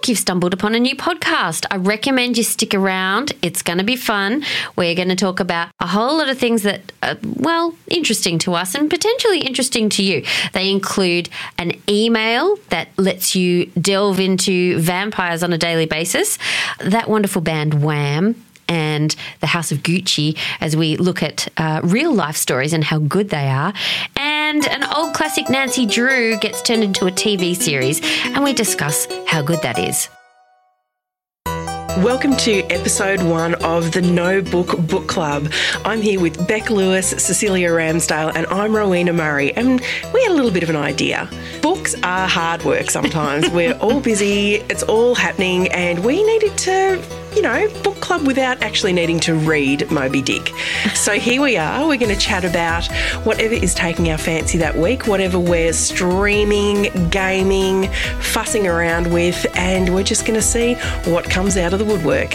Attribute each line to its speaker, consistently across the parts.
Speaker 1: look, you've stumbled upon a new podcast. I recommend you stick around. It's going to be fun. We're going to talk about a whole lot of things that are, well, interesting to us and potentially interesting to you. They include an email that lets you delve into vampires on a daily basis, that wonderful band Wham and the House of Gucci as we look at uh, real life stories and how good they are. And an old classic Nancy Drew gets turned into a TV series, and we discuss how good that is.
Speaker 2: Welcome to episode one of the No Book Book Club. I'm here with Beck Lewis, Cecelia Ramsdale, and I'm Rowena Murray. And we had a little bit of an idea. Books are hard work sometimes. We're all busy, it's all happening, and we needed to, you know, book club without actually needing to read Moby Dick. So here we are. We're going to chat about whatever is taking our fancy that week, whatever we're streaming, gaming, fussing around with, and we're just going to see what comes out of the woodwork.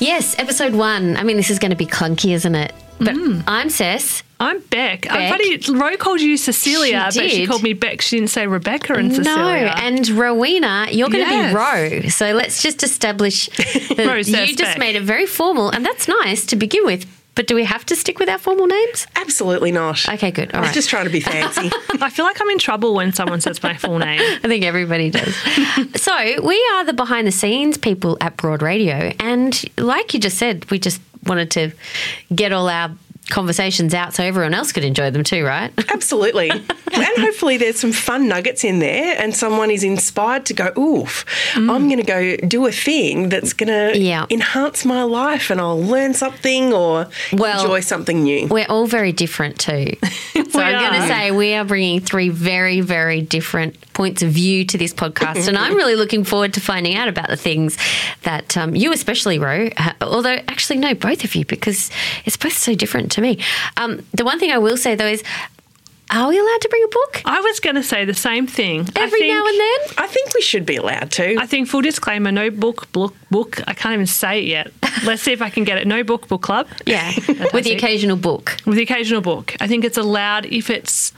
Speaker 1: Yes, episode one. I mean, this is going to be clunky, isn't it? But mm. I'm Cess.
Speaker 3: I'm Beck.
Speaker 1: Beck.
Speaker 3: I'm funny. Ro called you Cecelia,
Speaker 1: She
Speaker 3: but she called me Beck. She didn't say Rebecca and
Speaker 1: No,
Speaker 3: Cecelia.
Speaker 1: No, and Rowena, you're going to
Speaker 3: Yes.
Speaker 1: be Ro. So let's just establish that
Speaker 3: Ro
Speaker 1: you just
Speaker 3: Beck.
Speaker 1: made it very formal, and that's nice to begin with. But do we have to stick with our formal names?
Speaker 2: Absolutely not.
Speaker 1: Okay, good. All
Speaker 2: I was
Speaker 1: right.
Speaker 2: just trying to be fancy.
Speaker 3: I feel like I'm in trouble when someone says my full name.
Speaker 1: I think everybody does. so, we are the behind the scenes people at Broad Radio. And like you just said, we just wanted to get all our conversations out so everyone else could enjoy them too, right?
Speaker 2: Absolutely. and hopefully there's some fun nuggets in there and someone is inspired to go, oof, I'm going to go do a thing that's going to
Speaker 1: Yeah.
Speaker 2: enhance my life and I'll learn something or
Speaker 1: Well-
Speaker 2: enjoy something new.
Speaker 1: We're all very different too. So I'm going to say we are bringing three very, very different points of view to this podcast. and I'm really looking forward to finding out about the things that um, you, especially, Ro, ha- although actually, no, both of you, because it's both so different to me. Um, the one thing I will say though is, are we allowed to bring a book
Speaker 3: I was going to say the same thing.
Speaker 1: Every
Speaker 3: think-
Speaker 1: now and then?
Speaker 2: I think we should be allowed to.
Speaker 3: I think full disclaimer, no book, book, book. I can't even say it yet. Let's see if I can get it. No book, book club.
Speaker 1: Yeah, with the occasional book.
Speaker 3: With the occasional book. I think it's allowed if it's,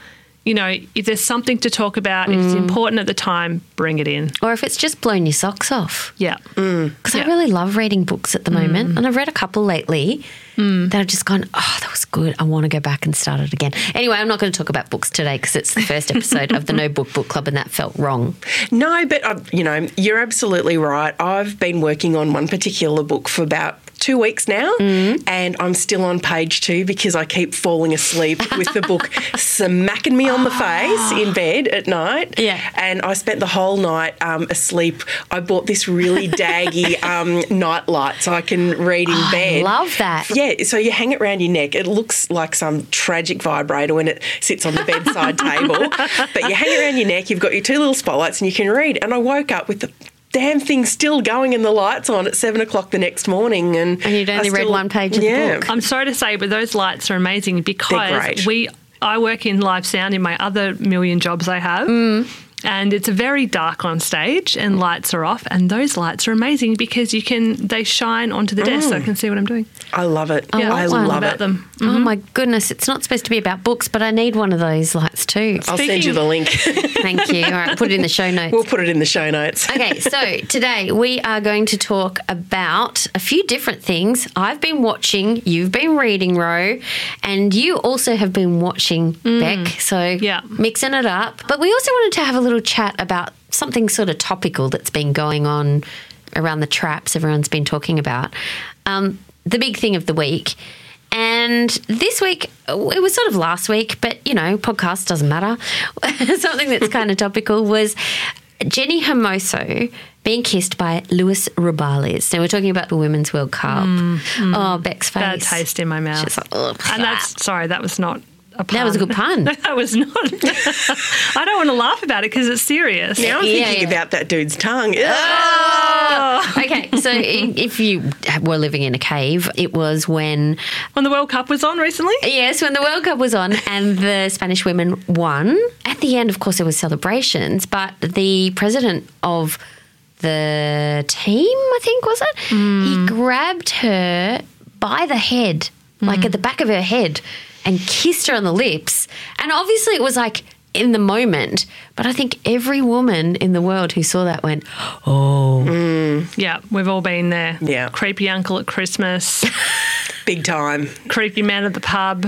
Speaker 3: you know, if there's something to talk about, if it's
Speaker 1: Mm.
Speaker 3: important at the time, bring it in.
Speaker 1: Or if it's just blown your socks off.
Speaker 3: Yeah.
Speaker 1: Because I
Speaker 3: Yeah.
Speaker 1: really love reading books at the moment. And I've read a couple lately that I've just gone, oh, that was good. I want to go back and start it again. Anyway, I'm not going to talk about books today because it's the first episode of the No Book Book Club and that felt wrong.
Speaker 2: no, but, uh, you know, you're absolutely right. I've been working on one particular book for about two weeks now and I'm still on page two because I keep falling asleep with the book smacking me on the face in bed at night.
Speaker 1: Yeah.
Speaker 2: And I spent the whole night um, asleep. I bought this really daggy um, night light so I can read in bed.
Speaker 1: I love that.
Speaker 2: Yeah, so you hang it around your neck. It looks like some tragic vibrator when it sits on the bedside table. But you hang it around your neck, you've got your two little spotlights, and you can read. And I woke up with the damn thing still going and the lights on at seven o'clock the next morning. And,
Speaker 1: And you'd only read one page of the book.
Speaker 3: I'm sorry to say, but those lights are amazing because we I work in live sound in my other million jobs I have.
Speaker 1: Mm.
Speaker 3: And it's very dark on stage and lights are off and those lights are amazing because you can they shine onto the desk so I can see what I'm doing.
Speaker 2: I love it.
Speaker 1: I
Speaker 3: Yeah,
Speaker 1: want
Speaker 2: I
Speaker 1: one.
Speaker 2: love
Speaker 3: about
Speaker 2: it.
Speaker 3: them.
Speaker 1: Oh my goodness, it's not supposed to be about books, but I need one of those lights too.
Speaker 2: I'll send you the link.
Speaker 1: Thank you. All right, put it in the show notes.
Speaker 2: we'll put it in the show notes.
Speaker 1: Okay, so today we are going to talk about a few different things. I've been watching, you've been reading, Ro, and you also have been watching, Beck. So
Speaker 3: Yeah.
Speaker 1: mixing it up. But we also wanted to have a little chat about something sort of topical that's been going on around the traps everyone's been talking about. Um, the big thing of the week. And this week, it was sort of last week, but you know, podcast doesn't matter. Something that's kind of topical was Jenni Hermoso being kissed by Luis Rubiales. Now we're talking about the Women's World Cup. Mm, mm. Oh, Beck's face.
Speaker 3: Bad taste in my mouth.
Speaker 1: She's like,
Speaker 3: and that's sorry, that was not pun.
Speaker 1: That was a good pun.
Speaker 3: No, that was not. I don't want to laugh about it because it's serious.
Speaker 2: Now I'm
Speaker 1: Yeah,
Speaker 2: thinking
Speaker 1: yeah.
Speaker 2: about that dude's tongue. Oh. Oh.
Speaker 1: okay, so if you were living in a cave, it was when
Speaker 3: When the World Cup was on recently.
Speaker 1: Yes, when the World Cup was on and the Spanish women won. At the end, of course, there was celebrations, but the president of the team, I think, was it? He hmm. grabbed her by the head, like hmm. at the back of her head, and kissed her on the lips. And obviously, it was like in the moment. But I think every woman in the world who saw that went, "Oh, mm.
Speaker 3: Yeah, we've all been there.
Speaker 2: Yeah.
Speaker 3: Creepy uncle at Christmas,
Speaker 2: Big time.
Speaker 3: creepy man at the pub,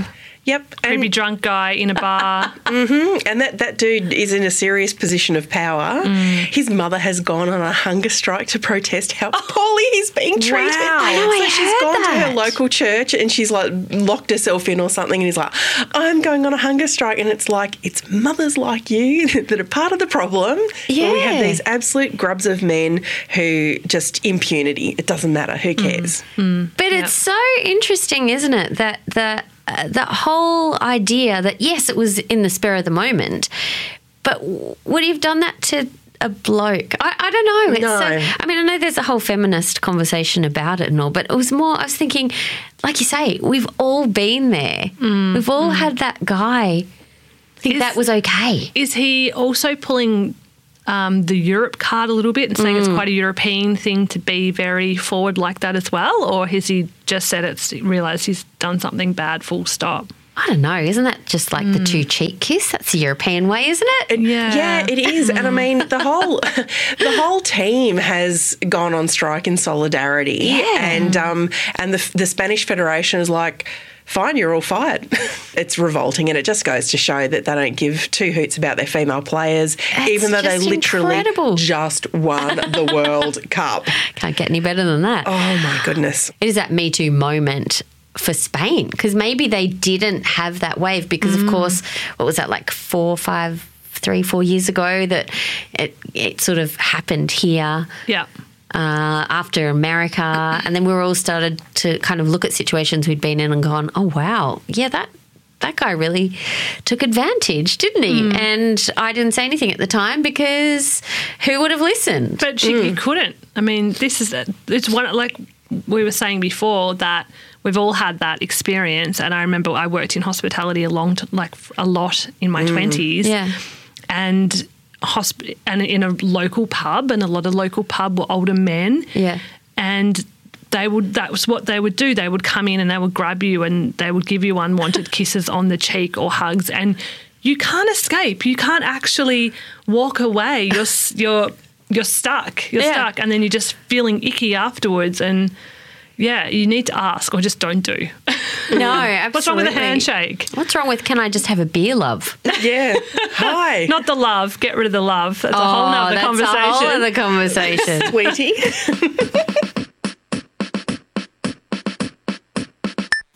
Speaker 2: Yep.
Speaker 3: creepy
Speaker 2: And,
Speaker 3: drunk guy in a bar.
Speaker 2: and that, that dude is in a serious position of power.
Speaker 3: Mm.
Speaker 2: His mother has gone on a hunger strike to protest how poorly he's being treated.
Speaker 3: Wow. I
Speaker 1: know,
Speaker 2: so
Speaker 1: I
Speaker 2: she's
Speaker 1: heard
Speaker 2: gone to her local church and she's like locked herself in or something. And he's like, I'm going on a hunger strike. And it's like, it's mothers like you that are part of the problem. Where we have these absolute grubs of men who just impunity. It doesn't matter. Who
Speaker 3: Mm.
Speaker 2: cares?
Speaker 1: But it's so interesting, isn't it? That the uh, that whole idea that yes, it was in the spur of the moment, but would he have done that to a bloke? I, I don't know. It's
Speaker 2: No.
Speaker 1: so, I mean, I know there's a whole feminist conversation about it and all, but it was more. I was thinking, like you say, we've all been there. We've all had that guy think
Speaker 3: Is-
Speaker 1: that was okay.
Speaker 3: Is he also pulling um, the Europe card a little bit and saying it's quite a European thing to be very forward like that as well? Or has he just said it's realised he's done something bad, full stop?
Speaker 1: I don't know. Isn't that just like the two cheek kiss? That's the European way, isn't it?
Speaker 3: Yeah.
Speaker 2: Yeah, it is. And I mean the whole the whole team has gone on strike in solidarity.
Speaker 1: Yeah.
Speaker 2: And um and the the Spanish Federation is like Fine, you're all fired. it's revolting, and it just goes to show that they don't give two hoots about their female players,
Speaker 1: That's
Speaker 2: even though they literally
Speaker 1: incredible.
Speaker 2: just won the World Cup.
Speaker 1: Can't get any better than that.
Speaker 2: Oh my goodness!
Speaker 1: it is that Me Too moment for Spain because maybe they didn't have that wave because, of mm. course, what was that like four, five, three, four years ago that it it sort of happened here.
Speaker 3: Yeah.
Speaker 1: Uh, after America, and then we were all started to kind of look at situations we'd been in and gone, "Oh wow, yeah, that that guy really took advantage, didn't he?" Mm. And I didn't say anything at the time because who would have listened?
Speaker 3: But she you couldn't. I mean, this is it's one like we were saying before that we've all had that experience. And I remember I worked in hospitality a long, t- like a lot in my mm. twenties.
Speaker 1: Yeah.
Speaker 3: and hosp- and in a local pub, and a lot of local pub were older men.
Speaker 1: Yeah.
Speaker 3: and they would that was what they would do. They would come in and they would grab you and they would give you unwanted kisses on the cheek or hugs. And you can't escape. You can't actually walk away. You're you're you're stuck. You're
Speaker 1: Yeah.
Speaker 3: stuck. And then you're just feeling icky afterwards. And yeah you need to ask or just don't do
Speaker 1: No, absolutely.
Speaker 3: what's wrong with a handshake
Speaker 1: What's wrong with can I just have a beer, love?
Speaker 2: Yeah. Hi,
Speaker 3: not the love get rid of the love that's a oh, whole
Speaker 1: Oh,
Speaker 3: nother
Speaker 1: that's
Speaker 3: conversation
Speaker 1: a whole other conversation.
Speaker 2: sweetie.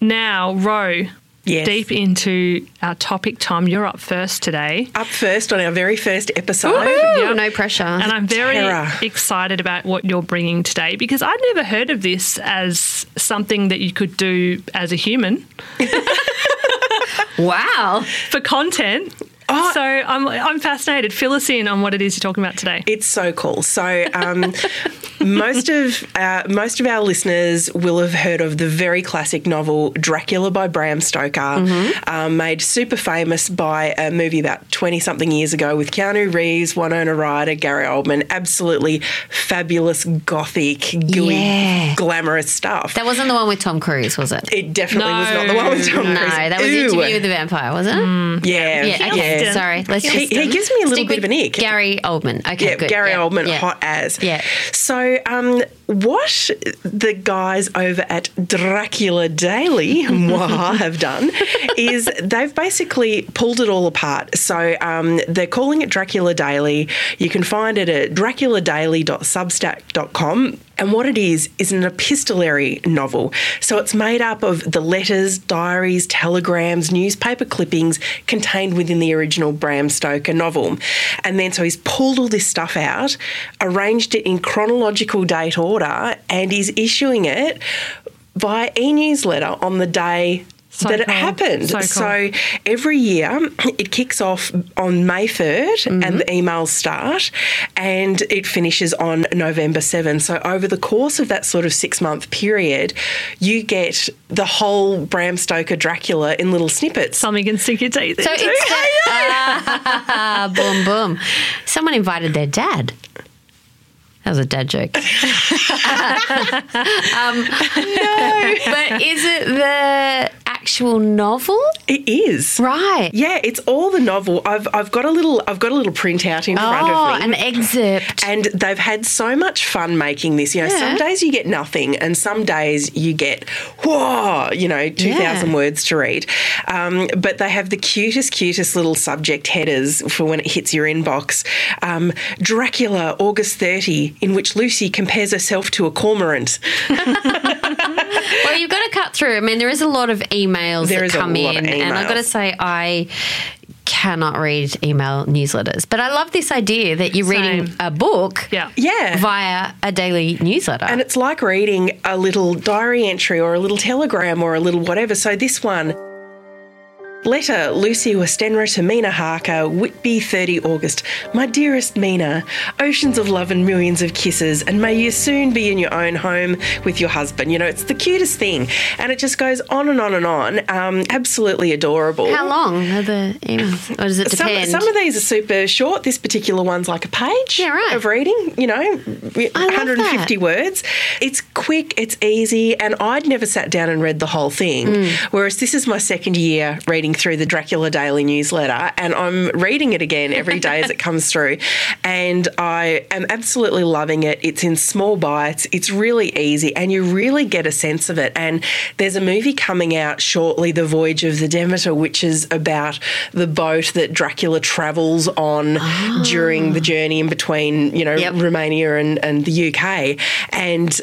Speaker 3: now row
Speaker 2: Yes.
Speaker 3: deep into our topic tom you're up first today
Speaker 2: Up first on our very first episode.
Speaker 1: Ooh, no pressure.
Speaker 3: And I'm very
Speaker 2: Terror.
Speaker 3: excited about what you're bringing today because I'd never heard of this as something that you could do as a human
Speaker 1: wow.
Speaker 3: for content.
Speaker 2: Oh.
Speaker 3: So I'm, I'm fascinated. Fill us in on what it is you're talking about today.
Speaker 2: It's so cool. So um, most of our, most of our listeners will have heard of the very classic novel Dracula by Bram Stoker, um, made super famous by a movie about twenty something years ago with Keanu Reeves, Winona Ryder, Gary Oldman. Absolutely fabulous, gothic, gooey,
Speaker 1: Yeah.
Speaker 2: glamorous stuff.
Speaker 1: That wasn't the one with Tom Cruise, was it?
Speaker 2: it definitely was not the one with Tom
Speaker 1: no,
Speaker 2: Cruise.
Speaker 1: No, that was
Speaker 2: Ew.
Speaker 1: Interview with the Vampire, was it?
Speaker 2: Yeah,
Speaker 1: Yeah, okay.
Speaker 3: Yeah.
Speaker 1: Sorry. Let's
Speaker 2: He-
Speaker 1: just
Speaker 2: he um, gives me a little bit of an ick.
Speaker 1: Gary Oldman. Okay,
Speaker 2: Yeah,
Speaker 1: good.
Speaker 2: Gary
Speaker 1: Yeah,
Speaker 2: Oldman, hot as.
Speaker 1: Yeah.
Speaker 2: So, um, what the guys over at Dracula Daily have done is they've basically pulled it all apart. So, um, they're calling it Dracula Daily. You can find it at draculadaily.substack.com. And what it is, is an epistolary novel. So it's made up of the letters, diaries, telegrams, newspaper clippings contained within the original Bram Stoker novel. And then so he's pulled all this stuff out, arranged it in chronological date order, and is issuing it by e newsletter on the day
Speaker 3: So
Speaker 2: that it happened.
Speaker 3: So cool.
Speaker 2: So every year it kicks off on May 3rd and the emails start and it finishes on November 7th. So over the course of that sort of six month period, you get the whole Bram Stoker Dracula in little snippets.
Speaker 3: Something can sink your teeth
Speaker 1: So
Speaker 3: into.
Speaker 1: it's ah, boom, boom. Someone invited their dad. That was a dad joke. um, no, but is it the actual novel?
Speaker 2: It is.
Speaker 1: Right.
Speaker 2: Yeah, it's all the novel. I've I've got a little I've got a little printout in front
Speaker 1: Oh,
Speaker 2: of me.
Speaker 1: an excerpt.
Speaker 2: and they've had so much fun making this. You know,
Speaker 1: Yeah.
Speaker 2: some days you get nothing, and some days you get, whoa, you know, 2,000
Speaker 1: Yeah.
Speaker 2: words to read. Um, but they have the cutest, cutest little subject headers for when it hits your inbox. Um, Dracula, August 30, in which Lucy compares herself to a cormorant.
Speaker 1: Well, you've got to cut through. I mean, there is a lot of emails
Speaker 2: There
Speaker 1: that
Speaker 2: is a
Speaker 1: come in,
Speaker 2: of
Speaker 1: and I've got to say, I cannot read email newsletters. But I love this idea that you're reading a book
Speaker 3: Yeah.
Speaker 2: Yeah.
Speaker 1: via a daily newsletter.
Speaker 2: And it's like reading a little diary entry or a little telegram or a little whatever. So this one. Letter Lucy Westenra to Mina Harker, Whitby 30 August. My dearest Mina, oceans of love and millions of kisses, and may you soon be in your own home with your husband. You know, it's the cutest thing. And it just goes on and on and on. Um, absolutely adorable.
Speaker 1: How long are the emails? Or does it
Speaker 2: Some,
Speaker 1: depend?
Speaker 2: some of these are super short. This particular one's like a page
Speaker 1: Yeah, right.
Speaker 2: of reading, you know,
Speaker 1: love
Speaker 2: 150
Speaker 1: that.
Speaker 2: words. It's quick, it's easy, and I'd never sat down and read the whole thing.
Speaker 1: Mm.
Speaker 2: Whereas this is my second year reading through the Dracula Daily newsletter, and I'm reading it again every day as it comes through. And I am absolutely loving it. It's in small bites, it's really easy, and you really get a sense of it. And there's a movie coming out shortly, The Voyage of the Demeter, which is about the boat that Dracula travels on during the ah. journey in between, you know,
Speaker 1: Yep.
Speaker 2: Romania and, and the UK. And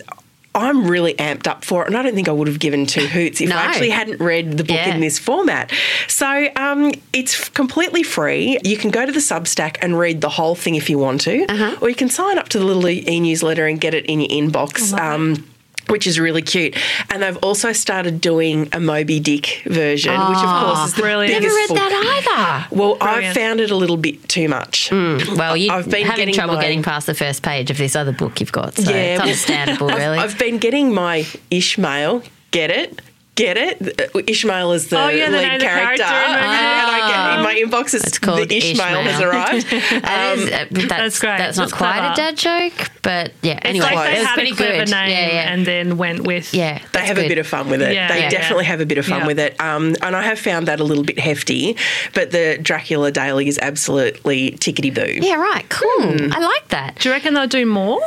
Speaker 2: I'm really amped up for it, and I don't think I would have given two hoots if
Speaker 1: No.
Speaker 2: I actually hadn't read the book
Speaker 1: Yeah.
Speaker 2: in this format. So um, it's completely free. You can go to the Substack and read the whole thing if you want to,
Speaker 1: Uh-huh.
Speaker 2: or you can sign up to the little e newsletter and get it in your inbox. Um, which is really cute. And they've also started doing a Moby Dick version, which of course is the ah,
Speaker 3: brilliant.
Speaker 2: biggest
Speaker 1: Never read
Speaker 2: book.
Speaker 1: that
Speaker 2: Well, I've found it a little bit too much.
Speaker 1: either. Well, you
Speaker 2: I've been
Speaker 1: having trouble
Speaker 2: my-
Speaker 1: getting past the first page of this other book you've got, so it's
Speaker 2: well,
Speaker 1: understandable,
Speaker 2: I've-
Speaker 1: really.
Speaker 2: I've, been getting my Ishmael. Get it? Get it? Uh, Ishmael is the
Speaker 3: Oh, yeah,
Speaker 2: lead
Speaker 3: name of the
Speaker 2: character.
Speaker 3: character in Moby
Speaker 2: and I get in my inbox, it's,
Speaker 1: It's called
Speaker 2: the Ishmael, has arrived.
Speaker 1: That is-
Speaker 2: Um,
Speaker 1: uh, that's,
Speaker 3: that's great.
Speaker 1: That's not
Speaker 3: That's
Speaker 1: quite a dad joke, but yeah.
Speaker 3: It's
Speaker 1: anyway,
Speaker 3: like
Speaker 1: it
Speaker 3: they
Speaker 1: was
Speaker 3: had
Speaker 1: pretty
Speaker 3: a clever
Speaker 1: good.
Speaker 3: name
Speaker 1: yeah, yeah.
Speaker 3: and then went with
Speaker 1: yeah,
Speaker 2: they
Speaker 1: that's
Speaker 2: have a bit of fun with it.
Speaker 3: Yeah,
Speaker 2: they
Speaker 3: yeah,
Speaker 2: definitely
Speaker 3: yeah.
Speaker 2: have a bit of fun
Speaker 3: Yeah.
Speaker 2: with it. Um, and I have found that a little bit hefty, but the Dracula Daily is absolutely tickety boo.
Speaker 1: Yeah, right. Cool.
Speaker 2: Hmm.
Speaker 1: I like that.
Speaker 3: Do you reckon they'll do more?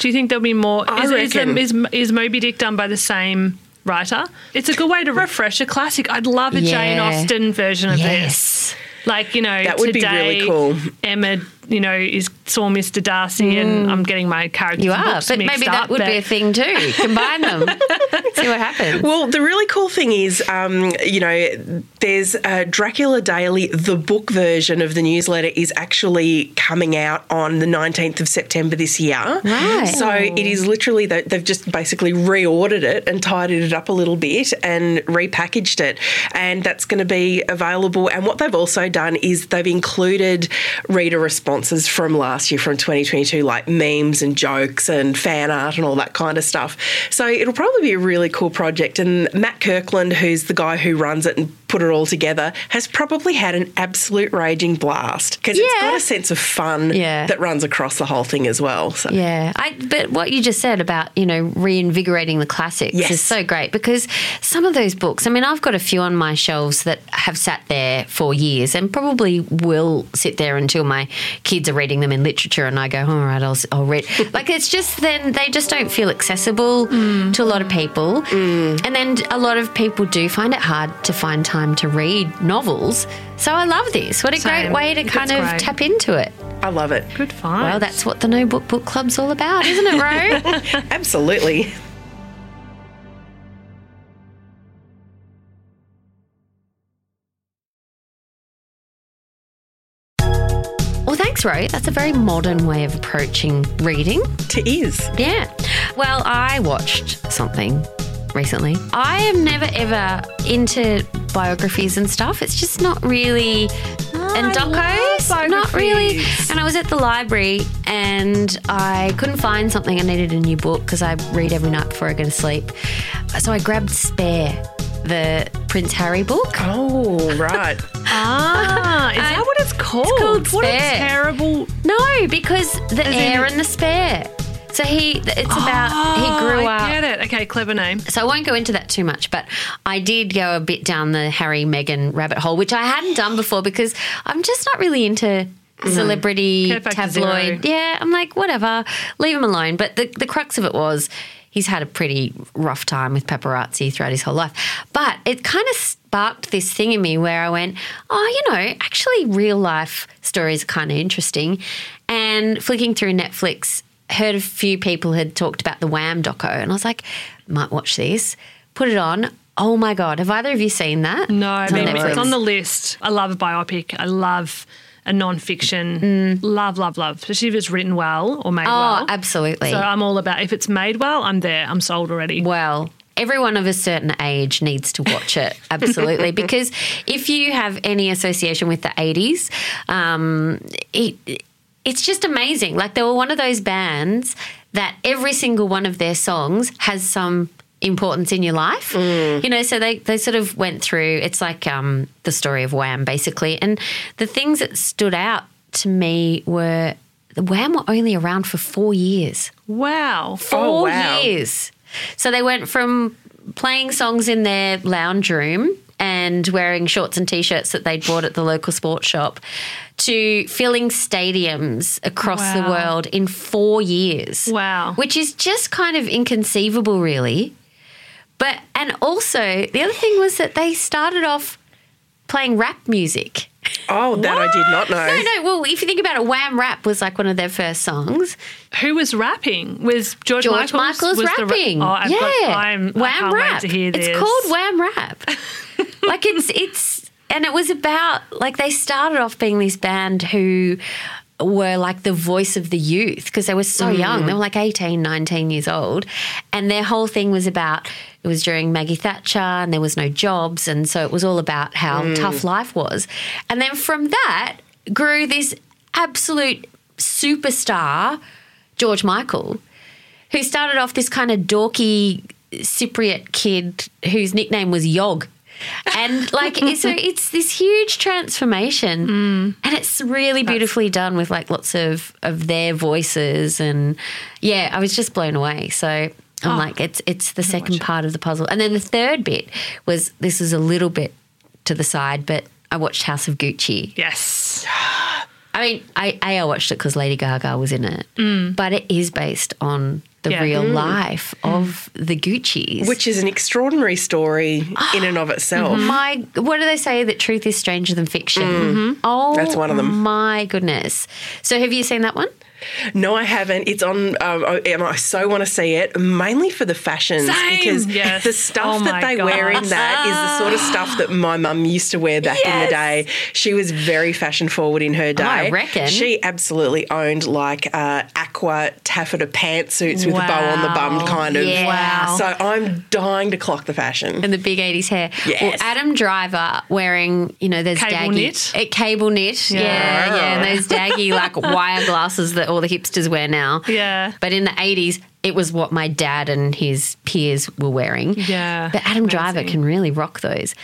Speaker 3: Do you think there'll be more?
Speaker 2: I
Speaker 3: is, is,
Speaker 2: reckon-
Speaker 3: is, is Moby Dick done by the same writer? It's a good way to refresh a classic. I'd love a Jane Austen version of this. Like, you know,
Speaker 2: That would be
Speaker 3: today,
Speaker 2: really cool.
Speaker 3: Emma, you know, is saw Mr. Darcy and I'm getting my characters
Speaker 1: Mm. You are, but
Speaker 3: mixed
Speaker 1: maybe that
Speaker 3: up,
Speaker 1: would
Speaker 3: but-
Speaker 1: be a thing too. Combine them. See what happens.
Speaker 2: Well, the really cool thing is, um, you know, there's uh, Dracula Daily, the book version of the newsletter is actually coming out on the 19th of September this year.
Speaker 1: Right.
Speaker 2: So it is literally, that they've just basically reordered it and tidied it up a little bit and repackaged it. And that's going to be available. And what they've also done is they've included reader responses from last year, from 2022, like memes and jokes and fan art and all that kind of stuff. So it'll probably be a really cool project. And Matt Kirkland, who's the guy who runs it and put it all together, has probably had an absolute raging blast because it's got a sense of fun
Speaker 1: Yeah.
Speaker 2: that runs across the whole thing as well. So.
Speaker 1: Yeah, I, but what you just said about you know reinvigorating the classics
Speaker 2: Yes.
Speaker 1: is so great because some of those books. I mean, I've got a few on my shelves that have sat there for years and probably will sit there until my kids are reading them in literature, and I go, all right, I'll, I'll read. like it's just then they just don't feel accessible mm. to a lot of people, mm. and then a lot of people do find it hard to find time to read novels. So I love this. What a great way to kind
Speaker 3: That's
Speaker 1: of
Speaker 3: great.
Speaker 1: tap into it.
Speaker 2: I love it.
Speaker 3: Good fun.
Speaker 1: Well, that's what the No Book Book Club's all about, isn't it, Ro?
Speaker 2: Absolutely.
Speaker 1: well, thanks, Ro. That's a very modern way of approaching reading.
Speaker 2: It is.
Speaker 1: Yeah. Well, I watched something recently. I am never ever into biographies and stuff. It's just not really. and docos, not really. And I was at the library and I couldn't find something. I needed a new book because I read every night before I go to sleep. So I grabbed Spare, the Prince Harry book.
Speaker 2: Oh, right.
Speaker 3: Ah, is that what it's called?
Speaker 1: called
Speaker 3: what a terrible.
Speaker 1: No, because the
Speaker 3: in-
Speaker 1: heir and the spare. So he, it's about he oh, grew
Speaker 3: Oh, I
Speaker 1: up.
Speaker 3: Get it? Okay, clever name.
Speaker 1: So I won't go into that too much, but I did go a bit down the Harry Meghan rabbit hole, which I hadn't done before because I'm just not really into celebrity
Speaker 3: factor
Speaker 1: tabloid. Yeah, I'm like whatever, leave him alone. But the the crux of it was he's had a pretty rough time with paparazzi throughout his whole life. But it kind of sparked this thing in me where I went, oh, you know, actually real life stories are kind of interesting. And flicking through Netflix, heard a few people had talked about the Wham doco, and I was like, might watch this. Put it on. Oh my god, have either of you seen that?
Speaker 3: No,
Speaker 1: It's on Netflix.
Speaker 3: it's on the list. I love a biopic. I love a non-fiction.
Speaker 1: Mm.
Speaker 3: Love, love, love. Especially if it's written well or made
Speaker 1: Oh,
Speaker 3: well.
Speaker 1: absolutely.
Speaker 3: So I'm all about if it's made well, I'm there. I'm sold already.
Speaker 1: Well, everyone of a certain age needs to watch it, absolutely. because if you have any association with the 80s, um, it, it's just amazing. Like, they were one of those bands that every single one of their songs has some importance in your life. You know, so they, they sort of went through, it's like um, the story of Wham, basically. And the things that stood out to me were the Wham were only around for four years
Speaker 3: Wow.
Speaker 1: four
Speaker 2: wow.
Speaker 1: years. So they went from playing songs in their lounge room and wearing shorts and t-shirts that they'd bought at the local sports shop to filling stadiums across the world in four years.
Speaker 3: Wow.
Speaker 1: Which is just kind of inconceivable really. But and also the other thing was that they started off playing rap music.
Speaker 2: Oh, that I did not know.
Speaker 1: No, no. Well, if you think about it, Wham Rap was like one of their first songs.
Speaker 3: Who was rapping? Was George,
Speaker 1: George
Speaker 3: Michaels?
Speaker 1: Michael's
Speaker 3: was the ra-
Speaker 1: rapping.
Speaker 3: oh, I've
Speaker 1: yeah,
Speaker 3: got, I'm, I
Speaker 1: Wham
Speaker 3: can't
Speaker 1: Rap.
Speaker 3: wait to hear this.
Speaker 1: It's called Wham Rap. like it's it's and it was about like they started off being this band who were like the voice of the youth because they were so mm. young. They were like 18, 19 years old. And their whole thing was about it was during Maggie Thatcher and there was no jobs. And so it was all about how mm. tough life was. And then from that grew this absolute superstar, George Michael, who started off this kind of dorky Cypriot kid whose nickname was Yog. And like, so it's this huge transformation, and it's really beautifully done with like lots of of their voices, and yeah, I was just blown away. So I'm like, it's it's the second part of the puzzle, and then the third bit was this is a little bit to the side, but I watched House of Gucci.
Speaker 3: Yes.
Speaker 1: I mean, I, A, I watched it because Lady Gaga was in it, but it is based on the
Speaker 3: Yeah.
Speaker 1: real mm. life of the Gucci's.
Speaker 2: Which is an extraordinary story in and of itself. Mm-hmm.
Speaker 1: my, what do they say that truth is stranger than fiction? Oh,
Speaker 2: That's one of them.
Speaker 1: Oh my goodness. So, have you seen that one?
Speaker 2: No, I haven't. It's on, um, I- so want to see it, mainly for the fashions
Speaker 3: Same.
Speaker 2: because
Speaker 3: Yes.
Speaker 2: the stuff
Speaker 3: Oh
Speaker 2: that
Speaker 3: my
Speaker 2: they wear in that is the sort of stuff that my mum used to wear back in the day. She was very fashion forward in her day.
Speaker 1: I reckon.
Speaker 2: she absolutely owned like uh, aqua taffeta pantsuits with a bow on the bum, kind of.
Speaker 1: Yeah.
Speaker 3: Wow.
Speaker 2: So I'm dying to clock the fashion.
Speaker 1: And the big 80s hair. Well,
Speaker 2: Yes.
Speaker 1: Adam Driver wearing, you know, those
Speaker 3: Cable
Speaker 1: daggy.
Speaker 3: knit?
Speaker 1: Uh, cable knit. Yeah.
Speaker 3: Yeah.
Speaker 1: yeah, And those daggy, like, wire glasses that all the hipsters wear now.
Speaker 3: Yeah.
Speaker 1: But in the 80s, it was what my dad and his peers were wearing.
Speaker 3: Yeah,
Speaker 1: But Adam Driver can really rock those.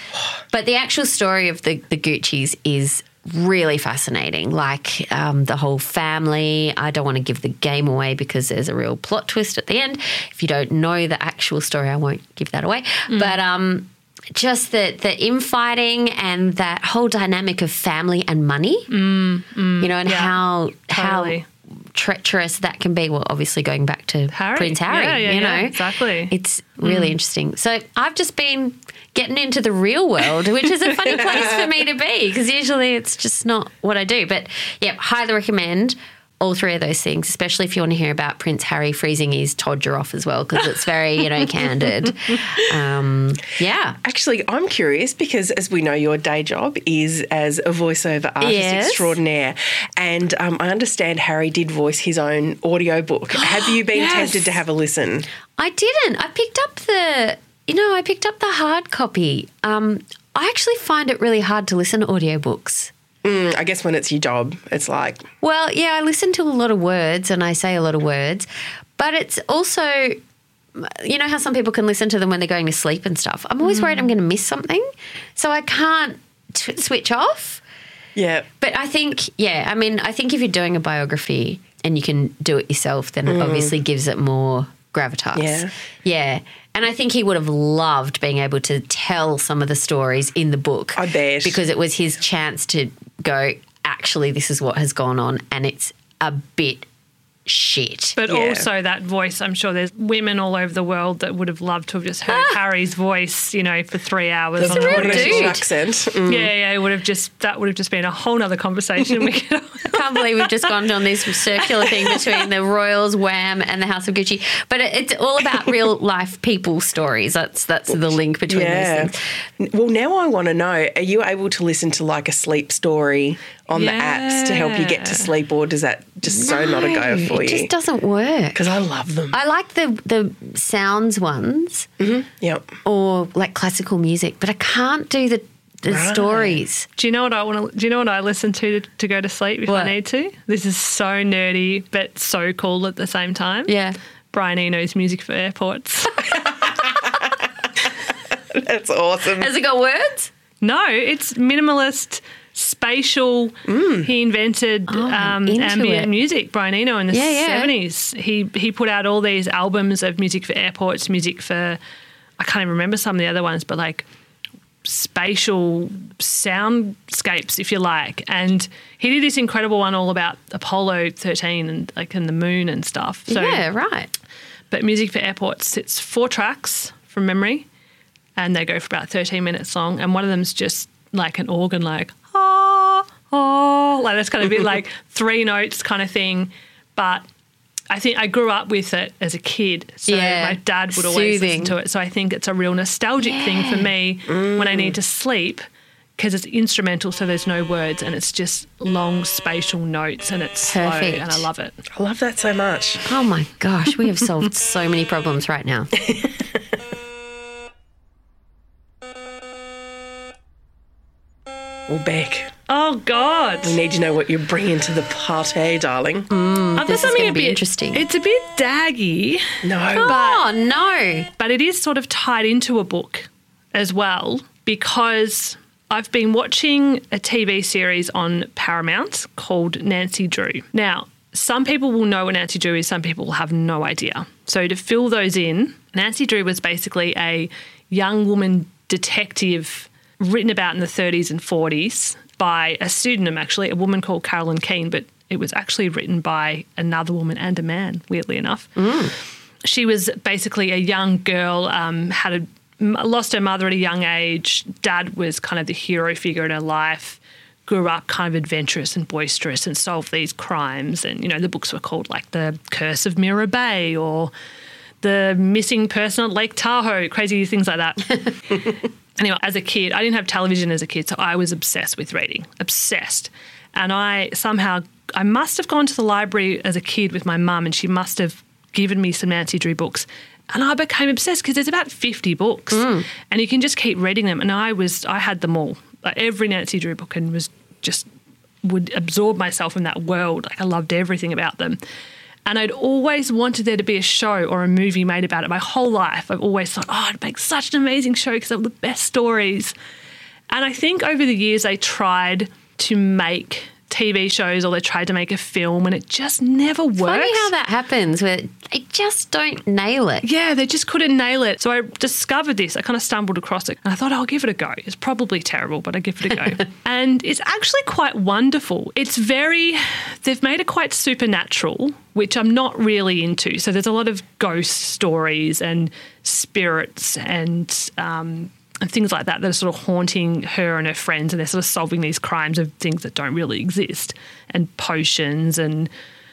Speaker 1: But the actual story of the, the Gucci's is really fascinating. Like um, the whole family. I don't want to give the game away because there's a real plot twist at the end. If you don't know the actual story, I won't give that away.
Speaker 3: Mm.
Speaker 1: But um, just the the infighting and that whole dynamic of family and money, you know, and
Speaker 3: Mm, yeah,
Speaker 1: how
Speaker 3: totally.
Speaker 1: how treacherous that can be. Well, obviously going back to
Speaker 3: Harry.
Speaker 1: Prince Harry,
Speaker 3: Yeah, yeah,
Speaker 1: you
Speaker 3: yeah,
Speaker 1: know,
Speaker 3: exactly.
Speaker 1: It's really mm. interesting. So I've just been getting into the real world, which is a funny place for me to be because usually it's just not what I do. But yeah, highly recommend. All three of those things, especially if you want to hear about Prince Harry freezing his todger off as well, because it's very, you know, candid. Um, yeah.
Speaker 2: Actually, I'm curious because, as we know, your day job is as a voiceover artist
Speaker 1: Yes.
Speaker 2: extraordinaire. And um, I understand Harry did voice his own audiobook. Have you been
Speaker 3: Yes.
Speaker 2: tempted to have a listen?
Speaker 1: I didn't. I picked up the, you know, I picked up the hard copy. Um, I actually find it really hard to listen to audiobooks.
Speaker 2: Mm, I guess when it's your job, it's like,
Speaker 1: Well, yeah, I listen to a lot of words and I say a lot of words, but it's also, you know, how some people can listen to them when they're going to sleep and stuff. I'm always worried I'm going to miss something, so I can't t- switch off.
Speaker 2: Yeah.
Speaker 1: But I think, yeah, I mean, I think if you're doing a biography and you can do it yourself, then it obviously gives it more gravitas.
Speaker 2: Mm. Yeah.
Speaker 1: Yeah. And I think he would have loved being able to tell some of the stories in the book.
Speaker 2: I bet.
Speaker 1: Because it was his chance to go, actually, this is what has gone on. And it's a bit shit.
Speaker 3: But
Speaker 2: Yeah.
Speaker 3: also that voice, I'm sure there's women all over the world that would have loved to have just heard Harry's voice, you know, for three hours. on
Speaker 1: a real.
Speaker 2: British
Speaker 1: dude.
Speaker 2: accent. Mm.
Speaker 3: Yeah, yeah, it would have just that would have just been a whole nother conversation. we could
Speaker 1: I can't believe we've just gone on this circular thing between the Royals, Wham, and the House of Gucci. But it- it's all about real life people stories. That's that's the link between
Speaker 2: Yeah.
Speaker 1: these things.
Speaker 2: Well, now I want to know: Are you able to listen to like a sleep story on the apps to help you get to sleep, or does that just so not a go for
Speaker 1: it
Speaker 2: you?
Speaker 1: It just doesn't work.
Speaker 2: Because I love them.
Speaker 1: I like the the sounds ones mm-hmm,
Speaker 2: yep.
Speaker 1: or like classical music, but I can't do the the
Speaker 2: Right.
Speaker 1: stories.
Speaker 3: Do you know what I want to? Do you know what I listen to to, to go to sleep if
Speaker 1: What?
Speaker 3: I need to? This is so nerdy, but so cool at the same time.
Speaker 1: Yeah.
Speaker 3: Brian Eno's music for airports.
Speaker 2: That's awesome.
Speaker 1: Has it got words?
Speaker 3: no, it's minimalist, spatial. He invented um, ambient
Speaker 1: it.
Speaker 3: music. Brian Eno in the
Speaker 1: Yeah, yeah.
Speaker 3: seventies. He he put out all these albums of music for airports, music for. I can't even remember some of the other ones, but like spatial soundscapes, if you like. And he did this incredible one all about Apollo 13 and like in the moon and stuff. So,
Speaker 1: yeah, right.
Speaker 3: but music for airports, it's four tracks from memory, and they go for about 13 minutes long. And one of them's just like an organ, like ah, like that's kind of a bit like three notes kind of thing. But I think I grew up with it as a kid, so
Speaker 1: Yeah,
Speaker 3: my dad would always
Speaker 1: soothing.
Speaker 3: listen to it. So I think it's a real nostalgic thing for me when I need to sleep because it's instrumental, so there's no words and it's just long spatial notes and it's slow
Speaker 1: Perfect.
Speaker 3: and I love it.
Speaker 2: I love that so much.
Speaker 1: Oh my gosh, we have solved so many problems right now.
Speaker 2: Well, Beck,
Speaker 3: Oh God!
Speaker 2: we need to know what you're bringing to the party, darling.
Speaker 3: Hmm, I've got
Speaker 1: this is gonna be
Speaker 3: bit-
Speaker 1: interesting.
Speaker 3: It's a bit daggy,
Speaker 2: No.
Speaker 1: oh no.
Speaker 3: but it is sort of tied into a book as well because I've been watching a TV series on Paramount called Nancy Drew. Now, some people will know what Nancy Drew is, some people will have no idea. So, to fill those in, Nancy Drew was basically a young woman detective written about in the 30s and 40s by a pseudonym, actually, a woman called Carolyn Keene, but it was actually written by another woman and a man, weirdly enough she was basically a young girl, um, had a, lost her mother at a young age. Dad was kind of the hero figure in her life. Grew up kind of adventurous and boisterous and solved these crimes. And you know the books were called like the Curse of Mirror Bay or the Missing Person at Lake Tahoe, crazy things like that. anyway, as a kid, I didn't have television as a kid, so I was obsessed with reading, obsessed. And I somehow, I must have gone to the library as a kid with my mum, and she must have given me some Nancy Drew books. And I became obsessed because there's about 50 books, hmm. and you can just keep reading them. And I was, I had them all, like every Nancy Drew book, and was just would absorb myself in that world. Like I loved everything about them. And I'd always wanted there to be a show or a movie made about it my whole life. I've always thought, oh, it'd make such an amazing show because of the best stories. And I think over the years they tried to make TV shows or they tried to make a film and it just never works.
Speaker 1: Funny how that happens where they just don't nail it.
Speaker 3: Yeah, they just couldn't nail it. So I discovered this. I kind of stumbled across it and I thought, I'll give it a go. It's probably terrible, but I give it a go. and it's actually quite wonderful. It's very, they've made it quite supernatural, which I'm not really into. So there's a lot of ghost stories and spirits and, um, and things like that that are sort of haunting her and her friends, and they're sort of solving these crimes of things that don't really exist, and potions and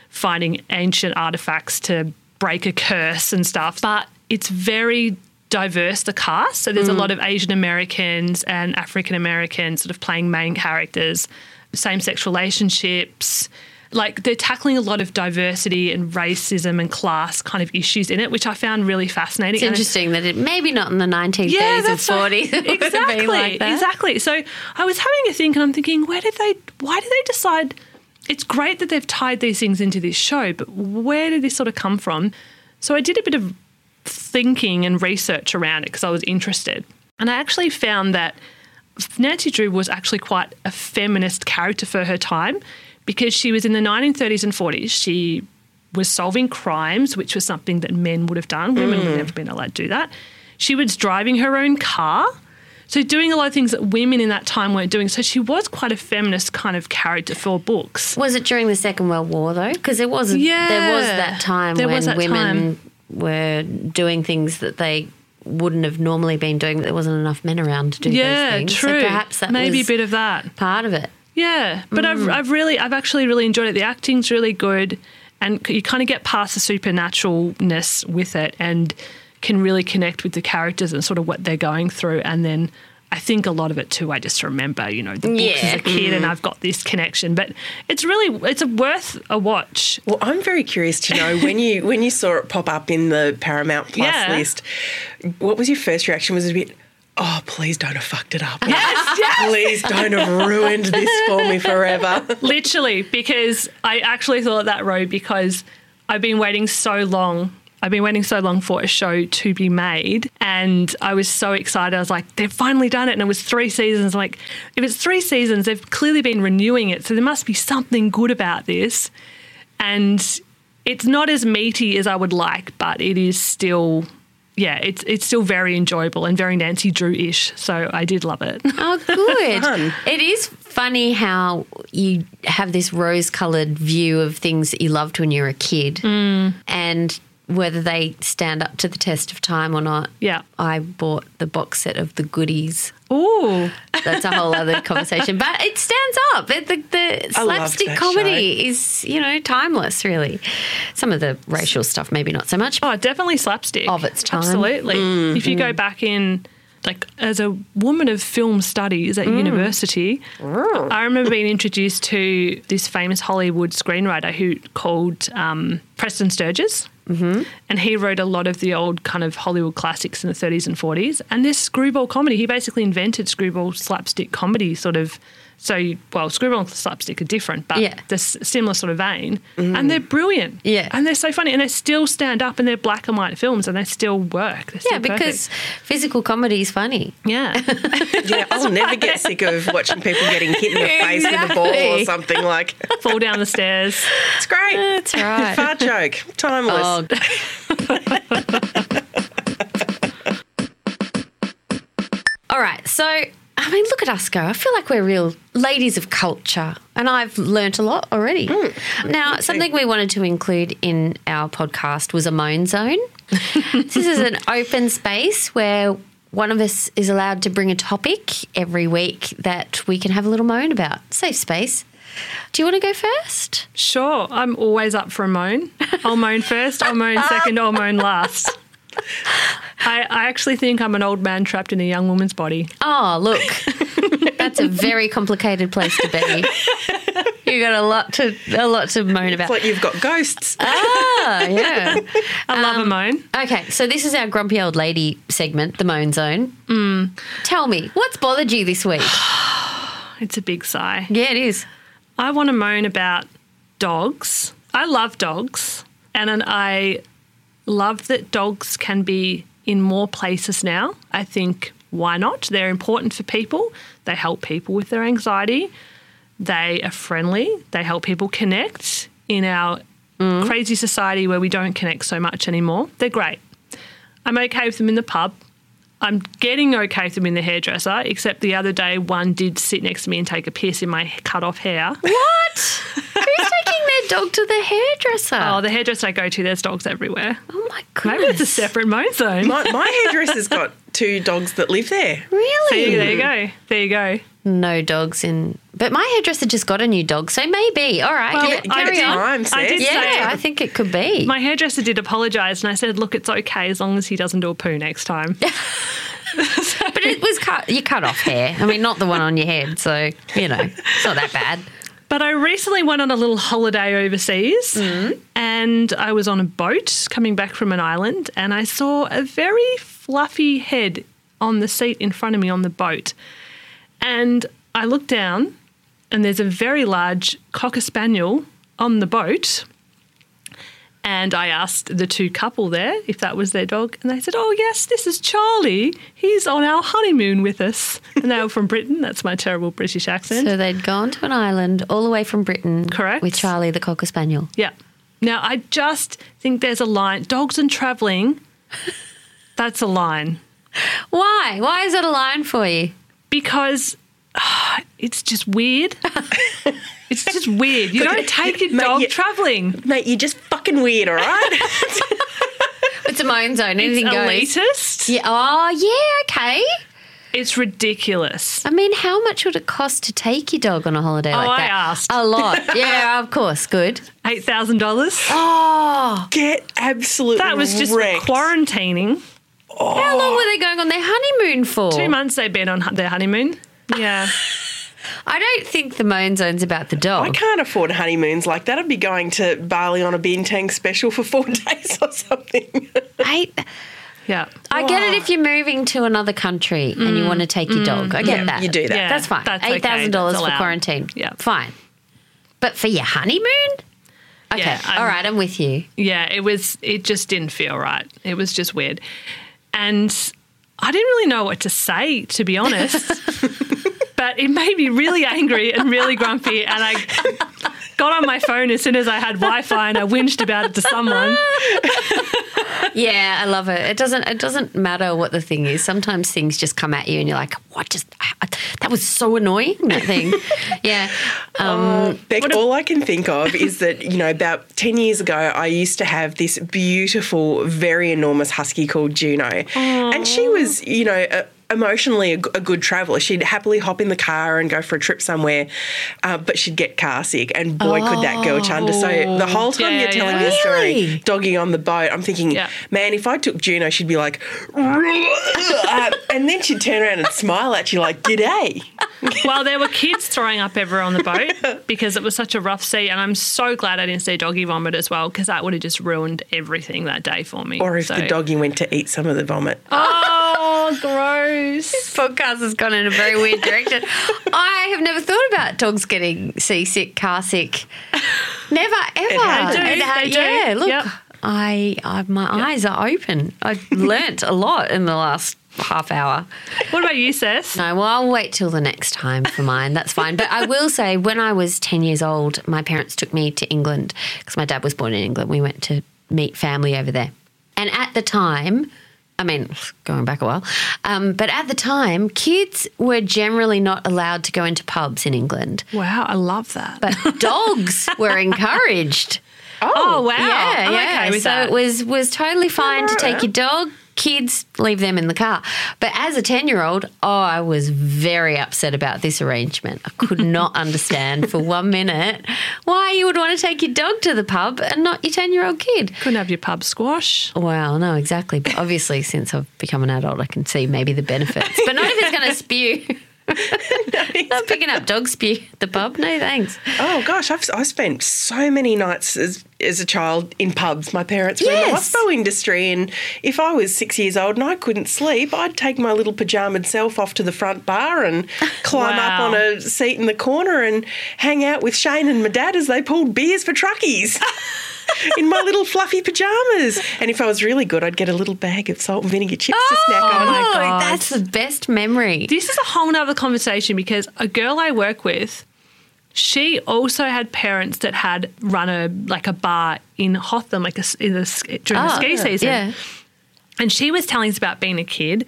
Speaker 3: finding ancient artifacts to break a curse and stuff. But it's very diverse, the cast. So there's a mm. lot of Asian Americans and African Americans sort of playing main characters, same sex relationships. Like they're tackling a lot of diversity and racism and class kind of issues in it, which I found really fascinating.
Speaker 1: It's
Speaker 3: And
Speaker 1: interesting that it maybe not in the 1930s and
Speaker 3: that's right.
Speaker 1: 40s. it
Speaker 3: Exactly,
Speaker 1: like that.
Speaker 3: exactly. So I was having a think, and I'm thinking, where did they? Why did they decide? It's great that they've tied these things into this show, but where did this sort of come from? So I did a bit of thinking and research around it because I was interested, and I actually found that Nancy Drew was actually quite a feminist character for her time because she was in the 1930s and 40s. She was solving crimes, which was something that men would have done. Women would mm. never been allowed to do that. She was driving her own car. So doing a lot of things that women in that time weren't doing. So she was quite a feminist kind of character for books.
Speaker 1: Was it during the Second World War though? Because there was there was that time when
Speaker 3: that
Speaker 1: women
Speaker 3: time.
Speaker 1: were doing things that they wouldn't have normally been doing. But there wasn't enough men around to do
Speaker 3: yeah,
Speaker 1: those things.
Speaker 3: true.
Speaker 1: So perhaps that
Speaker 3: maybe
Speaker 1: was
Speaker 3: a bit of that.
Speaker 1: part of it.
Speaker 3: Yeah, but I've, mm. I've really, I've actually really enjoyed it. The acting's really good, and you kind of get past the supernaturalness with it, and can really connect with the characters and sort of what they're going through. And then I think a lot of it too. I just remember, you know, the books
Speaker 1: Yeah.
Speaker 3: as a kid, and mm. I've got this connection. But it's really, it's a worth a watch.
Speaker 2: Well, I'm very curious to know when you when you saw it pop up in the Paramount Plus
Speaker 3: Yeah.
Speaker 2: list, what was your first reaction? Was it a bit, oh, please don't have fucked it up.
Speaker 3: Yes, yes.
Speaker 2: Please don't have ruined this for me forever.
Speaker 3: Literally, because I actually thought that road because I've been waiting so long. I've been waiting so long for a show to be made, and I was so excited. I was like, "They've finally done it!" And it was three seasons. Like, if it's three seasons, they've clearly been renewing it, so there must be something good about this. And it's not as meaty as I would like, but it is still, yeah, it's it's still very enjoyable and very Nancy Drew-ish. So I did love it.
Speaker 1: Oh, good. It is funny how you have this rose coloured view of things that you loved when you were a kid
Speaker 3: Mm.
Speaker 1: and whether they stand up to the test of time or not.
Speaker 3: Yeah.
Speaker 1: I bought the box set of the goodies.
Speaker 3: Ooh.
Speaker 1: That's a whole other conversation, but it stands up. It, the the slapstick comedy is, you know, timeless, really. Some of the racial stuff, maybe not so much.
Speaker 3: Oh, definitely slapstick.
Speaker 1: Of its time.
Speaker 3: Absolutely. Mm. If you go mm. back in, like, as a woman of film studies at mm. university, I remember being introduced to this famous Hollywood screenwriter who called um, Preston Sturges. Mm-hmm. And he wrote a lot of the old kind of Hollywood classics in the 30s and 40s. And this screwball comedy, he basically invented screwball slapstick comedy, sort of. So, well, screwball and slapstick are different, but
Speaker 1: Yeah.
Speaker 3: the s- similar sort of vein. And they're brilliant.
Speaker 1: Yeah.
Speaker 3: And they're so funny. And they still stand up and they're black and white films and they still work. They're
Speaker 1: Yeah,
Speaker 3: still
Speaker 1: because physical comedy is funny.
Speaker 3: Yeah.
Speaker 2: Yeah, I'll never get sick of watching people getting hit in the face with a ball or something like.
Speaker 3: Fall down the stairs.
Speaker 2: It's great.
Speaker 1: That's right.
Speaker 2: Fart joke, timeless.
Speaker 1: Oh. mean, look at us go. I feel like we're real ladies of culture, and I've learnt a lot already. Hmm. Now, something we wanted to include in our podcast was a moan zone. this is an open space where one of us is allowed to bring a topic every week that we can have a little moan about. Safe space. Do you want to go first?
Speaker 3: Sure. I'm always up for a moan. I'll moan first, I'll moan second, I'll moan last. I, I actually think I'm an old man trapped in a young woman's body.
Speaker 1: Oh, look. That's a very complicated place to be. You got a lot to a lot to moan about.
Speaker 2: It's like you've got ghosts.
Speaker 1: Ah, yeah.
Speaker 3: I love a moan.
Speaker 1: Okay, so this is our grumpy old lady segment, the moan zone. Mm. Tell me, what's bothered you this week?
Speaker 3: It's a big sigh.
Speaker 1: Yeah, it is.
Speaker 3: I want to moan about dogs. I love dogs, and then I love that dogs can be in more places now. I think why not? They're important for people. They help people with their anxiety. They are friendly. They help people connect in our mm. crazy society where we don't connect so much anymore. They're great. I'm okay with them in the pub. I'm getting okay with them in the hairdresser, except the other day one did sit next to me and take a piss in my cut off hair.
Speaker 1: What? Who's taking their dog to the hairdresser?
Speaker 3: Oh, the hairdresser I go to, there's dogs everywhere.
Speaker 1: Oh my goodness.
Speaker 3: Maybe it's a separate moan zone.
Speaker 2: My, my hairdresser's got two dogs that live there.
Speaker 1: Really?
Speaker 3: See, there you go. There you go.
Speaker 1: No dogs in. But my hairdresser just got a new dog, so maybe. All right.
Speaker 3: Well,
Speaker 1: yeah,
Speaker 3: I
Speaker 1: carry
Speaker 3: did-
Speaker 1: on.
Speaker 2: Time,
Speaker 3: I did
Speaker 2: Seth.
Speaker 3: say-
Speaker 1: Yeah, I think it could be.
Speaker 3: My hairdresser did apologise, and I said, "Look, it's okay as long as he doesn't do a poo next time."
Speaker 1: but it was cut. You cut off hair. I mean, not the one on your head. So you know, it's not that bad.
Speaker 3: But I recently went on a little holiday overseas mm-hmm. and I was on a boat coming back from an island and I saw a very fluffy head on the seat in front of me on the boat. And I looked down and there's a very large cocker spaniel on the boat. And I asked the two couple there if that was their dog, and they said, "Oh yes, this is Charlie. He's on our honeymoon with us." And they were from Britain. That's my terrible British accent.
Speaker 1: So they'd gone to an island all the way from Britain.
Speaker 3: Correct.
Speaker 1: With Charlie the Cocker Spaniel.
Speaker 3: Yeah. Now, I just think there's a line. Dogs and travelling, that's a line.
Speaker 1: Why? Why is it a line for you?
Speaker 3: Because ah, it's just weird. it's just weird. You don't take your
Speaker 2: Mate,
Speaker 3: dog
Speaker 2: you-
Speaker 3: travelling.
Speaker 2: Mate, you're just fucking weird, all right?
Speaker 1: It's a mine zone. Anything
Speaker 3: It's
Speaker 1: goes.
Speaker 3: elitist.
Speaker 1: Yeah. Oh, yeah. Okay.
Speaker 3: It's ridiculous.
Speaker 1: I mean, how much would it cost to take your dog on a holiday like
Speaker 3: Oh, I
Speaker 1: that?
Speaker 3: asked.
Speaker 1: A lot. Yeah, of course. Good.
Speaker 3: $8,000.
Speaker 1: Oh.
Speaker 2: Get absolutely
Speaker 3: That was just
Speaker 2: wrecked.
Speaker 3: quarantining.
Speaker 1: How long were they going on their honeymoon for?
Speaker 3: Two months they've been on their honeymoon. Yeah.
Speaker 1: I don't think the moan zone's about the dog.
Speaker 2: I can't afford honeymoons like that. I'd be going to Bali on a bintang special for four days or something.
Speaker 1: I,
Speaker 3: Yeah.
Speaker 1: I get it if you're moving to another country and you mm. want to take your mm. dog. I get
Speaker 2: Yeah,
Speaker 1: that.
Speaker 2: you do that.
Speaker 3: Yeah,
Speaker 1: That's fine.
Speaker 3: that's
Speaker 1: Eight thousand dollars
Speaker 3: that's
Speaker 1: for quarantine.
Speaker 3: Yeah.
Speaker 1: Fine. But for your honeymoon? Okay.
Speaker 3: Yeah,
Speaker 1: All right, I'm with you.
Speaker 3: Yeah, it was. It just didn't feel right. It was just weird, and I didn't really know what to say, to be honest. but it made me really angry and really grumpy, and I got on my phone as soon as I had Wi-Fi, and I whinged about it to someone.
Speaker 1: Yeah, I love it. It doesn't it doesn't matter what the thing is. Sometimes things just come at you and you're like, "What just that was so annoying." That thing. yeah. Um,
Speaker 2: Beck, all I can think of is that, you know, about 10 years ago, I used to have this beautiful, very enormous husky called Juno. And she was, you know, a, emotionally a good traveller. She'd happily hop in the car and go for a trip somewhere, uh, but she'd get car sick. And boy, could that girl chunder. So the whole time
Speaker 3: Yeah,
Speaker 2: you're telling
Speaker 3: yeah.
Speaker 2: story,
Speaker 1: Really?
Speaker 2: doggy on the boat, I'm thinking,
Speaker 3: Yeah.
Speaker 2: man, if I took Juno, she'd be like, uh, and then she'd turn around and smile at you like, g'day.
Speaker 3: Well, there were kids throwing up everywhere on the boat because it was such a rough sea, and I'm so glad I didn't see doggy vomit as well because that would have just ruined everything that day for me.
Speaker 2: Or if
Speaker 3: So-
Speaker 2: the doggy went to eat some of the vomit.
Speaker 3: Oh, gross.
Speaker 1: This podcast has gone in a very weird direction. I have never thought about dogs getting seasick, car sick. Never ever.
Speaker 3: They do,
Speaker 1: It ha- uh,
Speaker 3: they do.
Speaker 1: Yeah, look,
Speaker 3: Yep.
Speaker 1: I, I my eyes are open. I've learnt a lot in the last half hour.
Speaker 3: What about you, Cec?
Speaker 1: No, well, I'll wait till the next time for mine. That's fine. But I will say, when I was 10 years old, my parents took me to England because my dad was born in England. We went to meet family over there. And at the time, I mean, going back a while, um, but at the time, kids were generally not allowed to go into pubs in England,
Speaker 3: Wow, I love that.
Speaker 1: but dogs were encouraged.
Speaker 3: oh, wow.
Speaker 1: Yeah,
Speaker 3: I'm
Speaker 1: yeah.
Speaker 3: okay
Speaker 1: so
Speaker 3: that.
Speaker 1: it was was totally fine to take your dog. Kids, leave them in the car. But as a ten year old, oh, I was very upset about this arrangement. I could not understand for one minute why you would want to take your dog to the pub and not your ten year old kid.
Speaker 3: Couldn't have your pub squash.
Speaker 1: Well, no, exactly. But obviously, since I've become an adult, I can see maybe the benefits. But not if it's going to spew. Not picking up dog spew at the pub. No, thanks.
Speaker 2: Oh gosh, I've I spent so many nights as as a child in pubs. My parents were in the
Speaker 1: Yes.
Speaker 2: hospo industry, and if I was six years old and I couldn't sleep, I'd take my little pajamaed self off to the front bar and climb up on a seat in the corner and hang out with Shane and my dad as they pulled beers for truckies. In my little fluffy pajamas. And if I was really good, I'd get a little bag of salt and vinegar chips to snack on.
Speaker 3: Oh, oh, my
Speaker 1: Oh,
Speaker 3: God.
Speaker 1: that's the best memory.
Speaker 3: This is a whole nother conversation because a girl I work with, she also had parents that had run a like a bar in Hotham, like a, s- in the, s- during the
Speaker 1: Oh,
Speaker 3: ski season.
Speaker 1: Yeah.
Speaker 3: And she was telling us about being a kid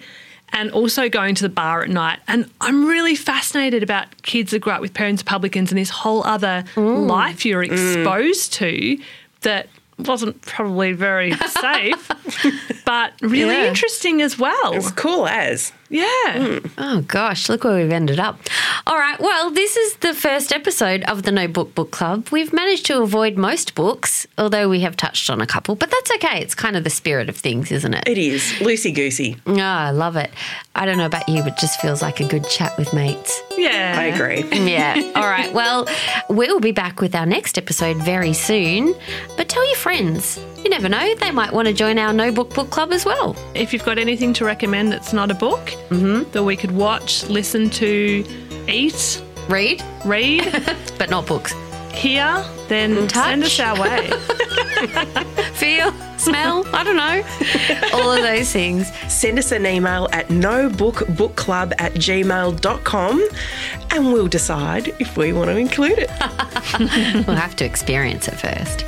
Speaker 3: and also going to the bar at night. And I'm really fascinated about kids that grew up with parents publicans and this whole other life you're exposed to that wasn't probably very safe, but really
Speaker 1: Yeah.
Speaker 3: interesting as well.
Speaker 2: It's cool as.
Speaker 3: Yeah. Mm.
Speaker 1: Oh gosh, look where we've ended up. All right, well, this is the first episode of the No Book Book Club. We've managed to avoid most books, although we have touched on a couple, but that's okay. It's kind of the spirit of things, isn't it?
Speaker 2: It is. Loosey goosey.
Speaker 1: Oh, ah, I love it. I don't know about you, but it just feels like a good chat with mates.
Speaker 3: Yeah.
Speaker 2: I agree.
Speaker 1: Yeah. All right. Well, we'll be back with our next episode very soon. But tell your friends. You never know, they might want to join our No Book Book Club as well.
Speaker 3: If you've got anything to recommend that's not a book Mm-hmm. that we could watch, listen to, eat,
Speaker 1: Read,
Speaker 3: read,
Speaker 1: but not books.
Speaker 3: hear, then
Speaker 1: Touch.
Speaker 3: send us our way.
Speaker 1: Feel, smell, I don't know. All of those things.
Speaker 2: Send us an email at nobookbookclub at gmail.com and we'll decide if we want to include it.
Speaker 1: We'll have to experience it first.